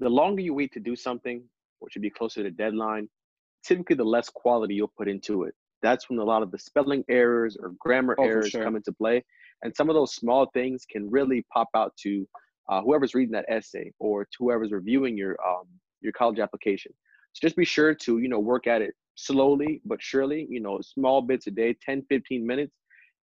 the longer you wait to do something, which would be closer to deadline, typically the less quality you'll put into it. That's when a lot of the spelling errors or grammar Oh, errors sure. come into play. And some of those small things can really pop out to uh, whoever's reading that essay or to whoever's reviewing your um, your college application. So just be sure to, you know, work at it slowly but surely, you know, small bits a day, 10, 15 minutes.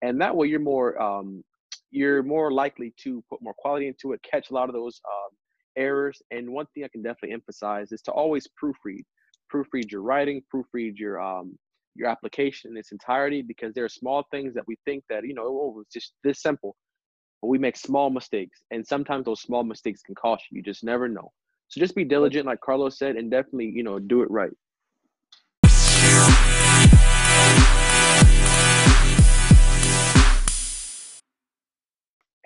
And that way you're more um, you're more likely to put more quality into it, catch a lot of those um, errors. And one thing I can definitely emphasize is to always proofread. Proofread your writing, proofread your um, your application in its entirety because there are small things that we think that you know oh it's just this simple but we make small mistakes and sometimes those small mistakes can cost you you just never know so just be diligent like carlos said and definitely you know do it right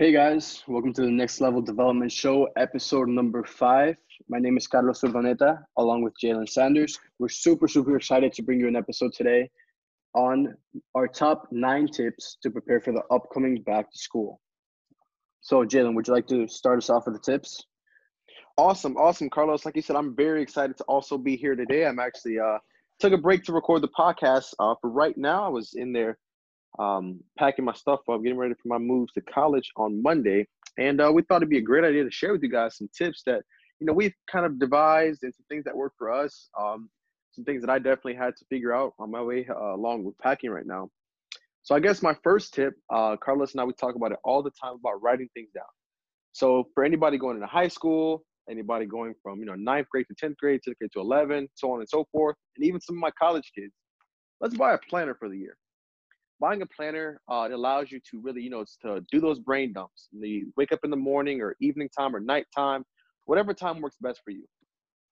Hey guys, welcome to the Next Level Development Show, episode number five. My name is Carlos Urdaneta, along with Jalen Sanders. We're super, super excited to bring you an episode today on our top nine tips to prepare for the upcoming back to school. So, Jalen, would you like to start us off with the tips? awesome awesome carlos like you said i'm very excited to also be here today i'm actually uh took a break to record the podcast uh for right now i was in there um packing my stuff up getting ready for my move to college on monday and uh we thought it'd be a great idea to share with you guys some tips that you know we've kind of devised and some things that work for us um some things that i definitely had to figure out on my way uh, along with packing right now so i guess my first tip uh carlos and i we talk about it all the time about writing things down so for anybody going into high school anybody going from you know ninth grade to 10th grade, 10th grade to 11, so on and so forth, and even some of my college kids. Let's buy a planner for the year. Buying a planner, uh, it allows you to really, you know, to do those brain dumps. You wake up in the morning or evening time or night time, whatever time works best for you.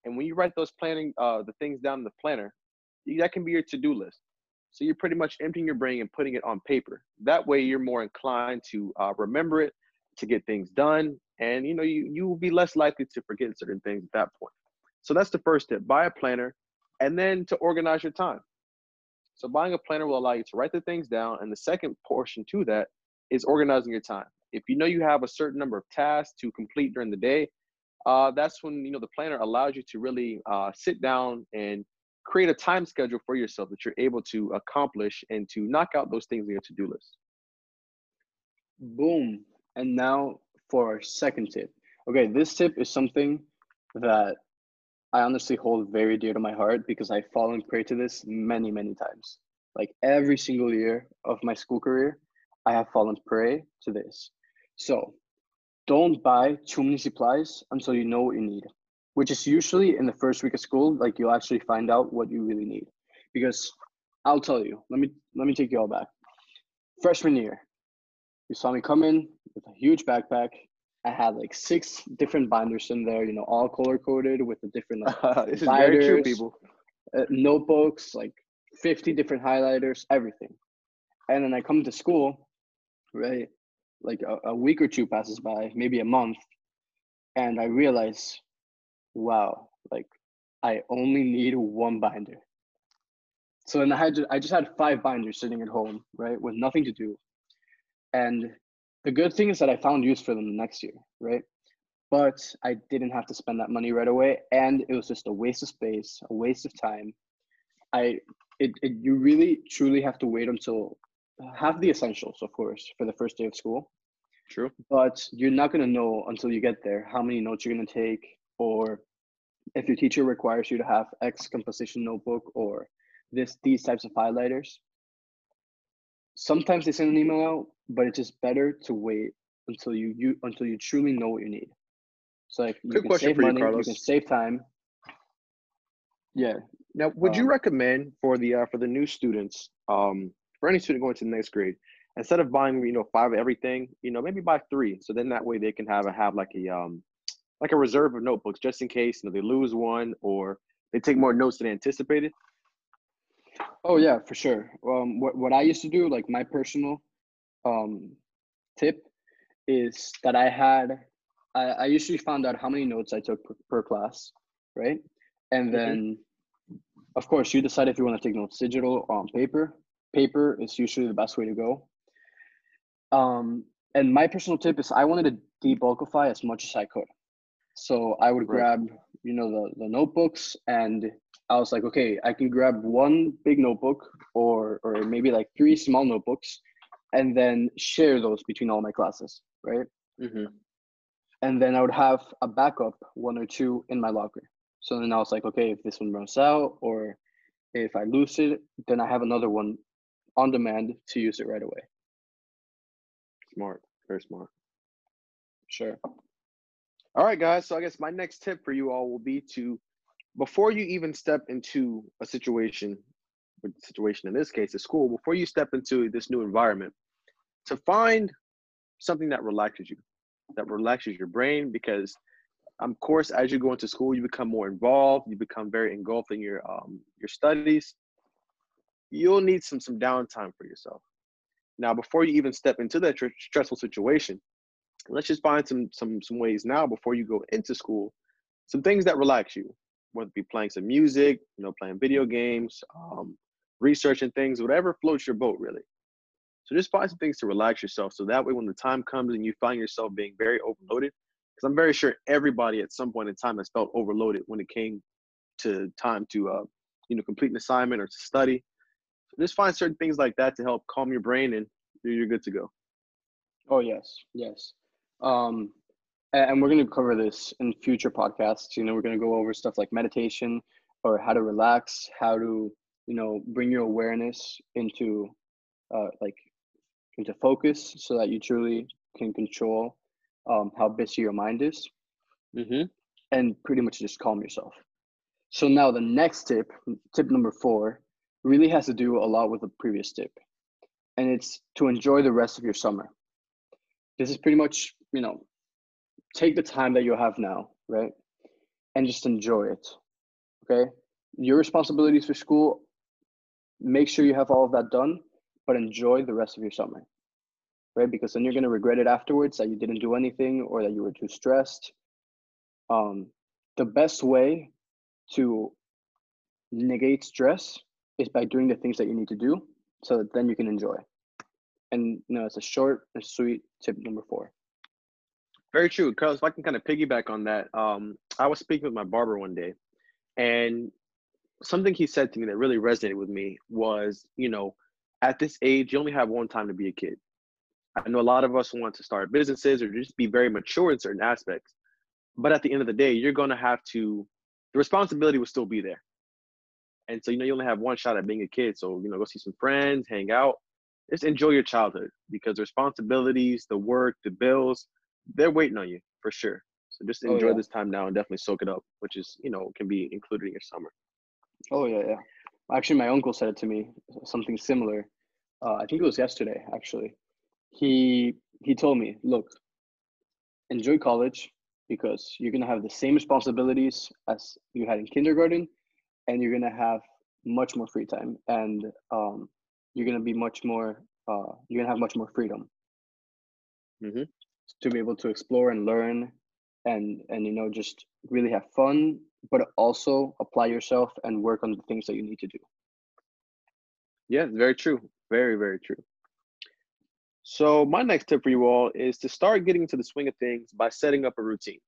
And when you write those planning, uh, the things down in the planner, that can be your to-do list. So you're pretty much emptying your brain and putting it on paper. That way, you're more inclined to uh, remember it, to get things done, and you know you you will be less likely to forget certain things at that point so that's the first tip buy a planner and then to organize your time so buying a planner will allow you to write the things down and the second portion to that is organizing your time if you know you have a certain number of tasks to complete during the day uh, that's when you know the planner allows you to really uh, sit down and create a time schedule for yourself that you're able to accomplish and to knock out those things on your to-do list Boom. And now for our second tip. Okay, this tip is something that I honestly hold very dear to my heart because I've fallen prey to this many, many times. Like every single year of my school career, I have fallen prey to this. So don't buy too many supplies until you know what you need, which is usually in the first week of school, like you'll actually find out what you really need. Because I'll tell you, let me let me take you all back. Freshman year, you saw me come in with a huge backpack. I had like six different binders in there, you know, all color coded with the different like, this is very true people uh, notebooks, like 50 different highlighters, everything. And then I come to school, right? Like a, a week or two passes by, maybe a month, and I realize, wow, like I only need one binder. So then I had to, I just had five binders sitting at home, right, with nothing to do. And the good thing is that I found use for them the next year, right? But I didn't have to spend that money right away, and it was just a waste of space, a waste of time. I, it, it you really truly have to wait until have the essentials, of course, for the first day of school. true But you're not gonna know until you get there how many notes you're gonna take, or if your teacher requires you to have X composition notebook or this these types of highlighters. Sometimes they send an email out, but it's just better to wait until you, you until you truly know what you need. So like you Good can save for you, money, you can save time. Yeah, Now, would you Um, recommend for the uh, for the new students, um, for any student going to the next grade, instead of buying you know five of everything, you know maybe buy three, so then that way they can have a have like a um like a reserve of notebooks just in case you know they lose one or they take more notes than anticipated. Oh yeah, for sure. Um, what what I used to do, like my personal um tip, is that I had I, I usually found out how many notes I took per, per class, right? And then, of course, you decide if you want to take notes digital or on paper. Paper is usually the best way to go. Um, and my personal tip is I wanted to debulkify as much as I could. So I would Right. grab you know the the notebooks and I was like, okay, I can grab one big notebook or or maybe like three small notebooks, and then share those between all my classes, right? Mm-hmm. And then I would have a backup, one or two in my locker. So then I was like, okay, if this one runs out or if I lose it, then I have another one on demand to use it right away. Smart, very smart. Sure. All right, guys. So I guess my next tip for you all will be to, before you even step into a situation, situation in this case is school, before you step into this new environment, to find something that relaxes you, that relaxes your brain, because of course, as you go into school, you become more involved, you become very engulfed in your um, your studies. You'll need some some downtime for yourself. Now, before you even step into that tr- stressful situation, let's just find some some some ways now before you go into school, some things that relax you, whether it be playing some music, you know, playing video games, um, researching things, whatever floats your boat, really. So just find some things to relax yourself, so that way when the time comes and you find yourself being very overloaded, because I'm very sure everybody at some point in time has felt overloaded when it came to time to, uh, you know, complete an assignment or to study. So just find certain things like that to help calm your brain, and you're good to go. Oh yes, yes. Um, and we're going to cover this in future podcasts. You know, we're going to go over stuff like meditation or how to relax, how to, you know, bring your awareness into, uh, like, into focus so that you truly can control um, how busy your mind is, Mm-hmm. and pretty much just calm yourself. So now the next tip, tip number four, really has to do a lot with the previous tip, and it's to enjoy the rest of your summer. This is pretty much, you know, take the time that you have now, right? And just enjoy it. Okay? Your responsibilities for school, make sure you have all of that done, but enjoy the rest of your summer. Right? Because then you're gonna regret it afterwards that you didn't do anything or that you were too stressed. Um, the best way to negate stress is by doing the things that you need to do so that then you can enjoy. And you know, it's a short and sweet tip number four. Very true, Carlos. If I can kind of piggyback on that, um, I was speaking with my barber one day, and something he said to me that really resonated with me was, you know, at this age, you only have one time to be a kid. I know a lot of us want to start businesses or just be very mature in certain aspects, but at the end of the day, you're going to have to. The responsibility will still be there, and so you know you only have one shot at being a kid. So you know, go see some friends, hang out, just enjoy your childhood because the responsibilities, the work, the bills, they're waiting on you for sure. So just Oh, enjoy yeah. this time now and definitely soak it up, which is you know can be included in your summer. Oh yeah, yeah. Actually, my uncle said it to me, something similar. Uh, I think it was yesterday. Actually, he he told me, look, enjoy college because you're gonna have the same responsibilities as you had in kindergarten, and you're gonna have much more free time, and um, you're gonna be much more. Uh, you're gonna have much more freedom hmm to be able to explore and learn, and and you know just really have fun, but also apply yourself and work on the things that you need to do. Yeah, very true. Very very true. So my next tip for you all is to start getting into the swing of things by setting up a routine.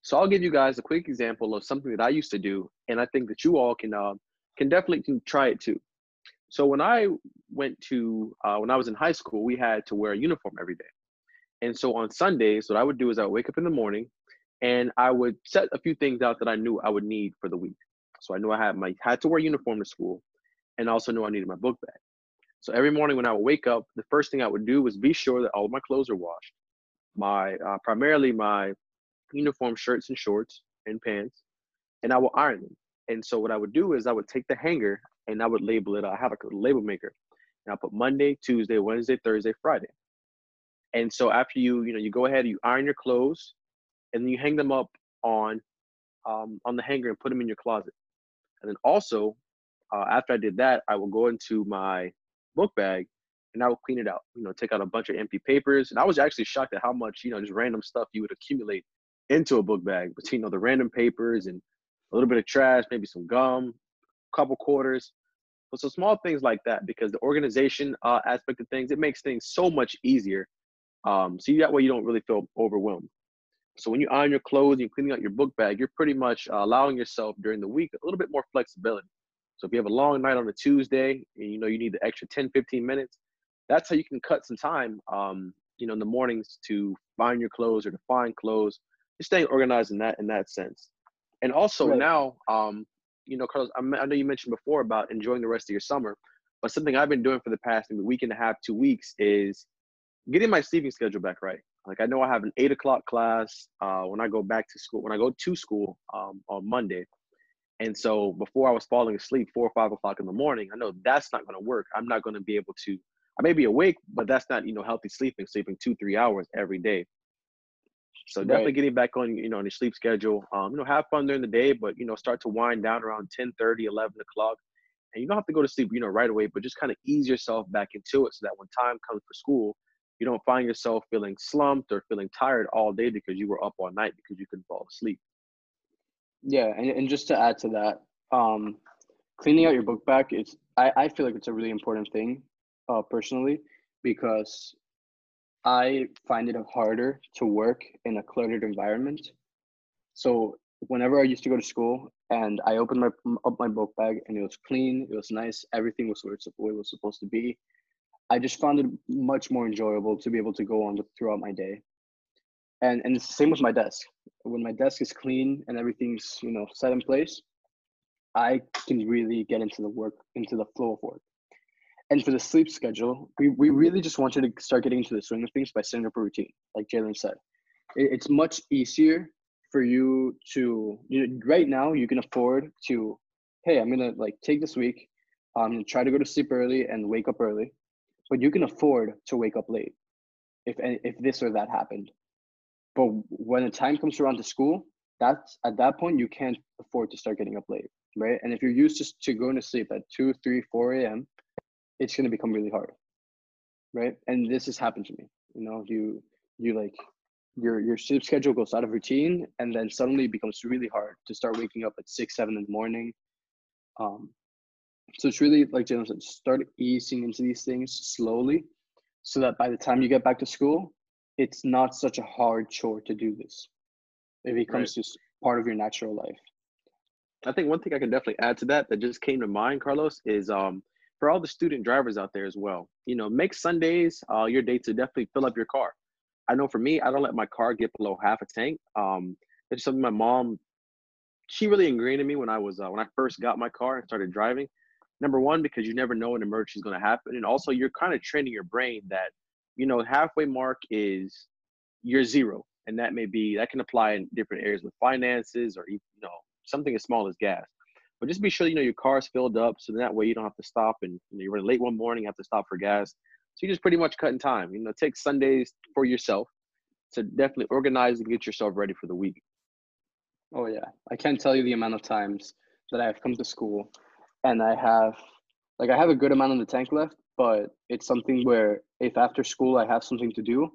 So I'll give you guys a quick example of something that I used to do, and I think that you all can uh, can definitely can try it too. So when I went to uh, when I was in high school, we had to wear a uniform every day, and so on Sundays, what I would do is I would wake up in the morning, and I would set a few things out that I knew I would need for the week. So I knew I had my had to wear uniform to school, and also knew I needed my book bag. So every morning when I would wake up, the first thing I would do was be sure that all of my clothes are washed. My uh, primarily my uniform shirts and shorts and pants, and I will iron them. And so what I would do is I would take the hanger and I would label it. I have a label maker, and I put Monday, Tuesday, Wednesday, Thursday, Friday. And so after you you know you go ahead you iron your clothes, and then you hang them up on um, on the hanger and put them in your closet. And then also uh, after I did that, I will go into my book bag and I will clean it out. You know, take out a bunch of empty papers. And I was actually shocked at how much, you know, just random stuff you would accumulate into a book bag between, you know, the random papers and a little bit of trash, maybe some gum, a couple quarters. But so small things like that, because the organization uh, aspect of things, it makes things so much easier. Um, so that way you don't really feel overwhelmed. So when you iron your clothes, you're cleaning out your book bag, you're pretty much uh, allowing yourself during the week a little bit more flexibility. So if you have a long night on a Tuesday and you know you need the extra 10, 15 minutes, that's how you can cut some time, um, you know, in the mornings to find your clothes or to find clothes, just staying organized in that in that sense. And also right. now, um, you know, Carlos, I know you mentioned before about enjoying the rest of your summer, but something I've been doing for the past maybe week and a half, two weeks is getting my sleeping schedule back right. Like I know I have an eight o'clock class uh, when I go back to school, when I go to school um, on Monday. And so before I was falling asleep, four or five o'clock in the morning, I know that's not going to work. I'm not going to be able to. I may be awake, but that's not you know healthy sleeping. Sleeping two three hours every day. So definitely right. getting back on you know on your sleep schedule. Um, you know have fun during the day, but you know start to wind down around 10, 30, 11 o'clock. And you don't have to go to sleep you know right away, but just kind of ease yourself back into it so that when time comes for school, you don't find yourself feeling slumped or feeling tired all day because you were up all night because you couldn't fall asleep. Yeah, and, and just to add to that, um, cleaning out your book bag, it's I, I feel like it's a really important thing, uh, personally, because I find it harder to work in a cluttered environment. So whenever I used to go to school and I opened my up my book bag and it was clean, it was nice, everything was where it was supposed to be. I just found it much more enjoyable to be able to go on throughout my day. And and it's the same with my desk. When my desk is clean and everything's you know set in place, I can really get into the work, into the flow of work. And for the sleep schedule, we, we really just want you to start getting into the swing of things by setting up a routine, like Jalen said. It, it's much easier for you to you know, right now you can afford to, hey, I'm gonna like take this week, I'm gonna try to go to sleep early and wake up early but you can afford to wake up late if if this or that happened. But when the time comes around to school, that's at that point you can't afford to start getting up late, right? And if you're used to, to going to sleep at 2, 3, 4 a.m., it's going to become really hard, right? And this has happened to me. You know, you you like your your sleep schedule goes out of routine, and then suddenly it becomes really hard to start waking up at six, seven in the morning. Um, so it's really like Jalen said, start easing into these things slowly so that by the time you get back to school, it's not such a hard chore to do this. It becomes right. just part of your natural life. I think one thing I can definitely add to that that just came to mind, Carlos, is um, for all the student drivers out there as well. You know, make Sundays uh, your day to definitely fill up your car. I know for me, I don't let my car get below half a tank. Um, that's something my mom, she really ingrained in me when I was uh, when I first got my car and started driving number one because you never know when emergency is going to happen and also you're kind of training your brain that you know halfway mark is your zero and that may be that can apply in different areas with finances or you know something as small as gas. But just be sure you know your car's filled up so that way you don't have to stop and you know, you're running late one morning you have to stop for gas. So you just pretty much cutting time you know take sundays for yourself to definitely organize and get yourself ready for the week. Oh yeah. I can't tell you the amount of times that i've come to school and I have like I have a good amount in the tank left, but it's something where if after school I have something to do,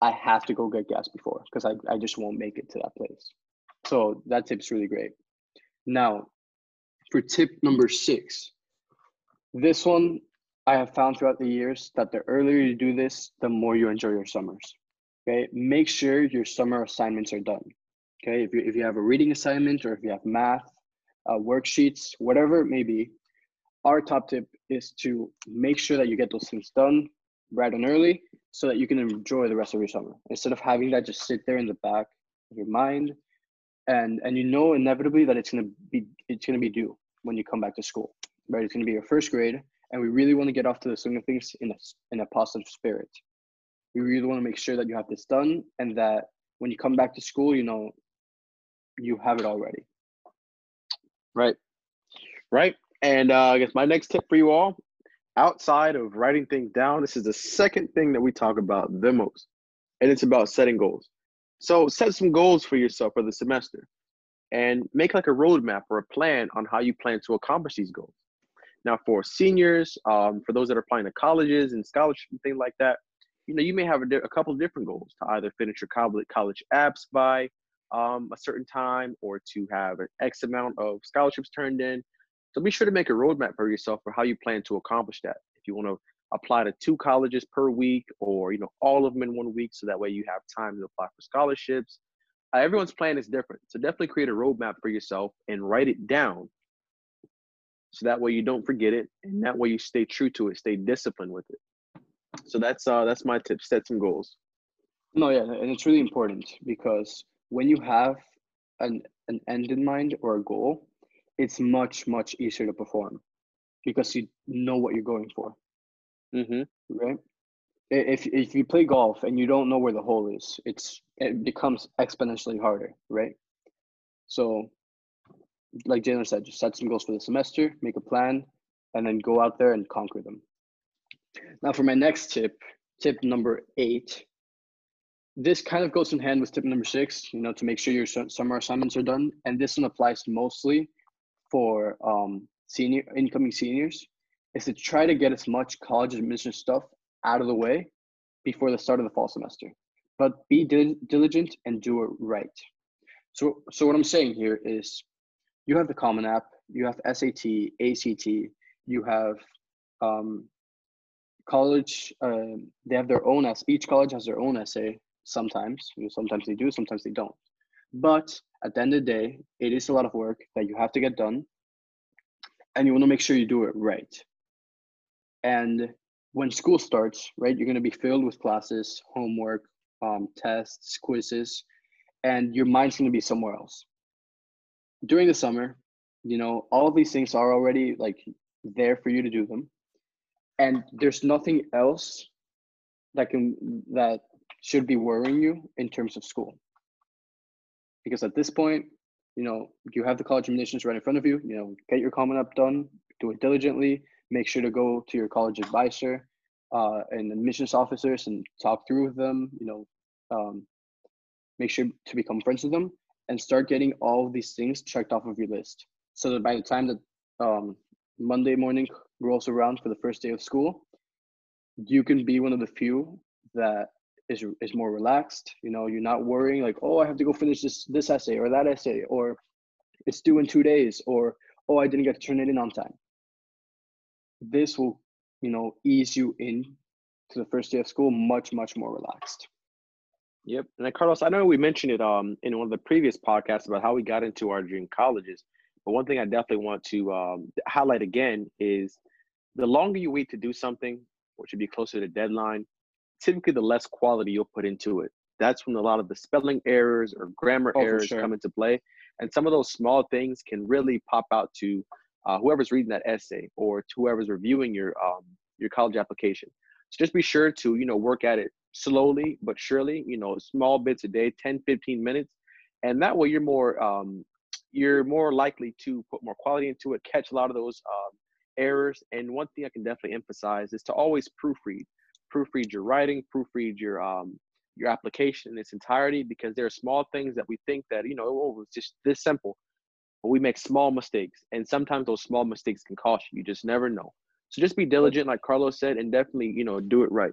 I have to go get gas before because I, I just won't make it to that place. So that tip's really great. Now, for tip number six, this one I have found throughout the years that the earlier you do this, the more you enjoy your summers. Okay, make sure your summer assignments are done. Okay, if you if you have a reading assignment or if you have math uh, worksheets, whatever it may be, our top tip is to make sure that you get those things done right and early so that you can enjoy the rest of your summer. Instead of having that just sit there in the back of your mind and and you know inevitably that it's going to be it's going to be due when you come back to school right? It's going to be your first grade and we really want to get off to the swing of things in a in a positive spirit. We really want to make sure that you have this done and that when you come back to school you know you have it already Right. Right. And uh, I guess my next tip for you all outside of writing things down, this is the second thing that we talk about the most, and it's about setting goals. So set some goals for yourself for the semester and make like a roadmap or a plan on how you plan to accomplish these goals. Now, for seniors, um, for those that are applying to colleges and scholarships and things like that, you know, you may have a, di- a couple different goals to either finish your college college apps by, um, a certain time or to have an X amount of scholarships turned in. So be sure to make a roadmap for yourself for how you plan to accomplish that. If you want to apply to two colleges per week or you know all of them in one week so that way you have time to apply for scholarships Uh, everyone's plan is different. So definitely create a roadmap for yourself and write it down. So that way you don't forget it, and that way you stay true to it, stay disciplined with it. So that's uh that's my tip. Set some goals. No, yeah, and it's really important because when you have an an end in mind or a goal, it's much much easier to perform because you know what you're going for. Mm-hmm. Right. If if you play golf and you don't know where the hole is, it's it becomes exponentially harder, right? So, like Jalen said, just set some goals for the semester, make a plan, and then go out there and conquer them. Now, for my next tip, tip number eight. This kind of goes in hand with tip number six, you know, to make sure your summer assignments are done. And this one applies mostly for um, senior incoming seniors, is to try to get as much college admission stuff out of the way before the start of the fall semester. But be dil- diligent and do it right. So, so what I'm saying here is, you have the Common App, you have SAT, ACT, you have um, college uh, they have their own each college has their own essay sometimes you know, sometimes they do sometimes they don't. But at the end of the day it is a lot of work that you have to get done and you want to make sure you do it right. And when school starts right you're going to be filled with classes homework um, tests quizzes and your mind's going to be somewhere else. During the summer you know all these things are already like there for you to do them and there's nothing else that can that should be worrying you in terms of school. Because at this point you know you have the college admissions right in front of you you know get your common app done do it diligently make sure to go to your college advisor uh, and admissions officers and talk through with them you know um, make sure to become friends with them and start getting all these things checked off of your list. So that by the time that um, monday morning rolls around for the first day of school, you can be one of the few that is is more relaxed. You know, you're not worrying like, oh, I have to go finish this this essay or that essay, or it's due in two days, or oh, I didn't get to turn it in on time. This will, you know, ease you in to the first day of school much much more relaxed. Yep, and Carlos, I know we mentioned it um in one of the previous podcasts about how we got into our dream colleges, but one thing I definitely want to um, highlight again is the longer you wait to do something, which should be closer to deadline, typically the less quality you'll put into it. That's when a lot of the spelling errors or grammar oh, errors sure. come into play. And some of those small things can really pop out to uh, whoever's reading that essay or to whoever's reviewing your um, your college application. So just be sure to, you know, work at it slowly but surely, you know, small bits a day, 10, 15 minutes. And that way you're more um, you're more likely to put more quality into it, catch a lot of those um, errors. And one thing I can definitely emphasize is to always proofread, proofread your writing, proofread your um, your application in its entirety because there are small things that we think that you know oh, it's just this simple, but we make small mistakes, and sometimes those small mistakes can cost you. You just never know. So just be diligent, like Carlos said, and definitely you know do it right.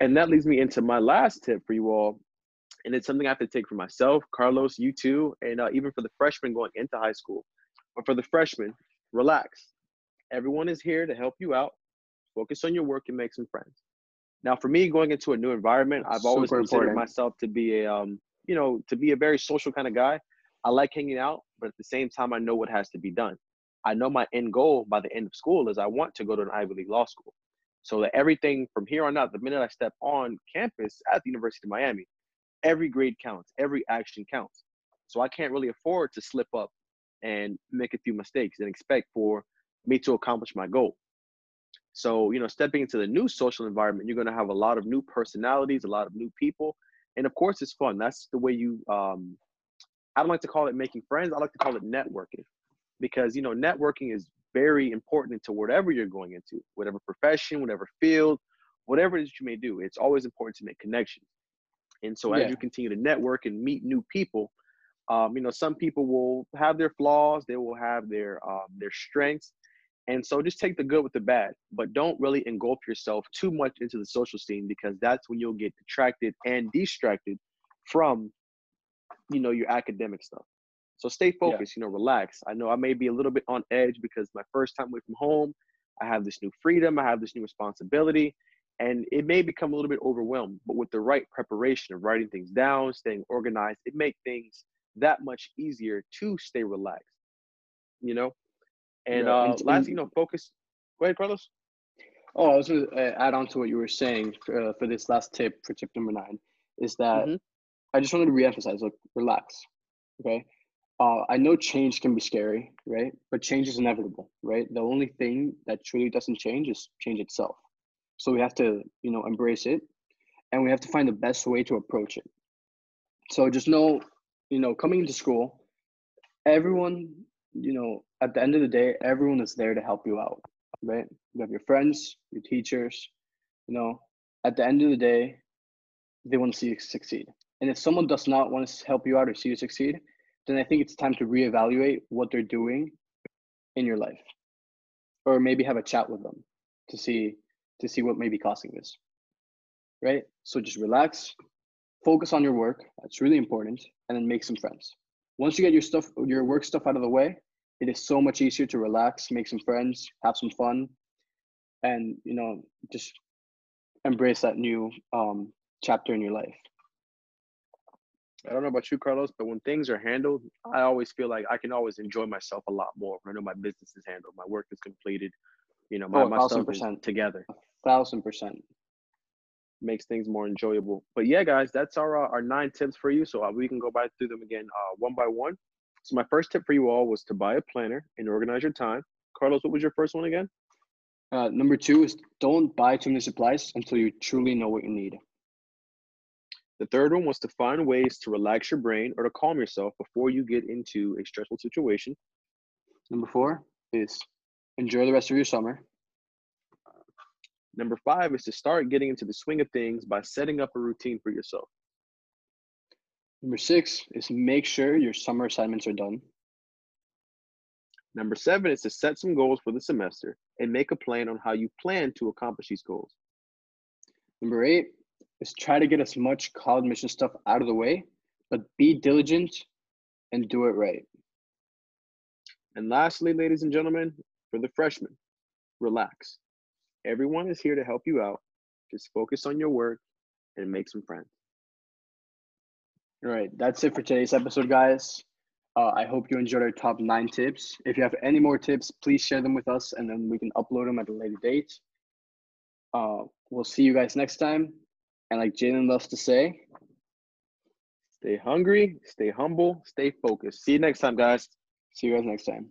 And that leads me into my last tip for you all, and it's something I have to take for myself, Carlos, you too, and uh, even for the freshmen going into high school. But for the freshmen, relax. Everyone is here to help you out. Focus on your work and make some friends. Now, for me, going into a new environment, I've always Super considered important. myself to be a, um, you know, to be a very social kind of guy. I like hanging out, but at the same time, I know what has to be done. I know my end goal by the end of school is I want to go to an Ivy League law school. So that everything from here on out, the minute I step on campus at the University of Miami, every grade counts, every action counts. So I can't really afford to slip up and make a few mistakes and expect for me to accomplish my goal. So, you know, stepping into the new social environment, you're going to have a lot of new personalities, a lot of new people. And of course, it's fun. That's the way you, um, I don't like to call it making friends. I like to call it networking because, you know, networking is very important into whatever you're going into, whatever profession, whatever field, whatever it is you may do. It's always important to make connections. And so as you continue to network and meet new people, um, you know, some people will have their flaws, they will have their um, their strengths, and so just take the good with the bad, but don't really engulf yourself too much into the social scene because that's when you'll get detracted and distracted from, you know, your academic stuff. So stay focused, yeah. you know, relax. I know I may be a little bit on edge because my first time away from home, I have this new freedom, I have this new responsibility, and it may become a little bit overwhelmed. But with the right preparation of writing things down, staying organized, it make things that much easier to stay relaxed. You know, and Yeah, uh, last, you know, focus. Go ahead, Carlos. Oh, I was going to add on to what you were saying for, uh, for this last tip for tip number nine is that Mhm. I just wanted to reemphasize look, relax. Okay. Uh, I know change can be scary, right? But change is inevitable, right? The only thing that truly doesn't change is change itself. So we have to, you know, embrace it and we have to find the best way to approach it. So just know, you know, coming into school, everyone, you know, at the end of the day, everyone is there to help you out, right? You have your friends, your teachers, you know, at the end of the day, they want to see you succeed. And if someone does not want to help you out or see you succeed, then I think it's time to reevaluate what they're doing in your life. Or maybe have a chat with them to see to see what may be causing this. Right? So just relax, focus on your work. That's really important, and then make some friends. Once you get your stuff, your work stuff out of the way, it is so much easier to relax, make some friends, have some fun, and you know, just embrace that new um, chapter in your life. I don't know about you, Carlos, but when things are handled, I always feel like I can always enjoy myself a lot more. when I know my business is handled, my work is completed, you know, my, Oh, my stuff is together. Thousand percent. Makes things more enjoyable. But yeah, guys, that's our uh, our nine tips for you. So uh, we can go back through them again uh, one by one. So my first tip for you all was to buy a planner and organize your time. Carlos, what was your first one again? Uh, number two is don't buy too many supplies until you truly know what you need. The third one was to find ways to relax your brain or to calm yourself before you get into a stressful situation. Number four is enjoy the rest of your summer. Number five is to start getting into the swing of things by setting up a routine for yourself. Number six is make sure your summer assignments are done. Number seven is to set some goals for the semester and make a plan on how you plan to accomplish these goals. Number eight is try to get as much college mission stuff out of the way, but be diligent and do it right. And lastly, ladies and gentlemen, for the freshmen, relax. Everyone is here to help you out. Just focus on your work and make some friends. All right, that's it for today's episode, guys. Uh, I hope you enjoyed our top nine tips. If you have any more tips, please share them with us and then we can upload them at a later date. Uh, we'll see you guys next time. And like Jalen loves to say, Stay hungry, stay humble, stay focused. See you next time, guys. see you guys next time.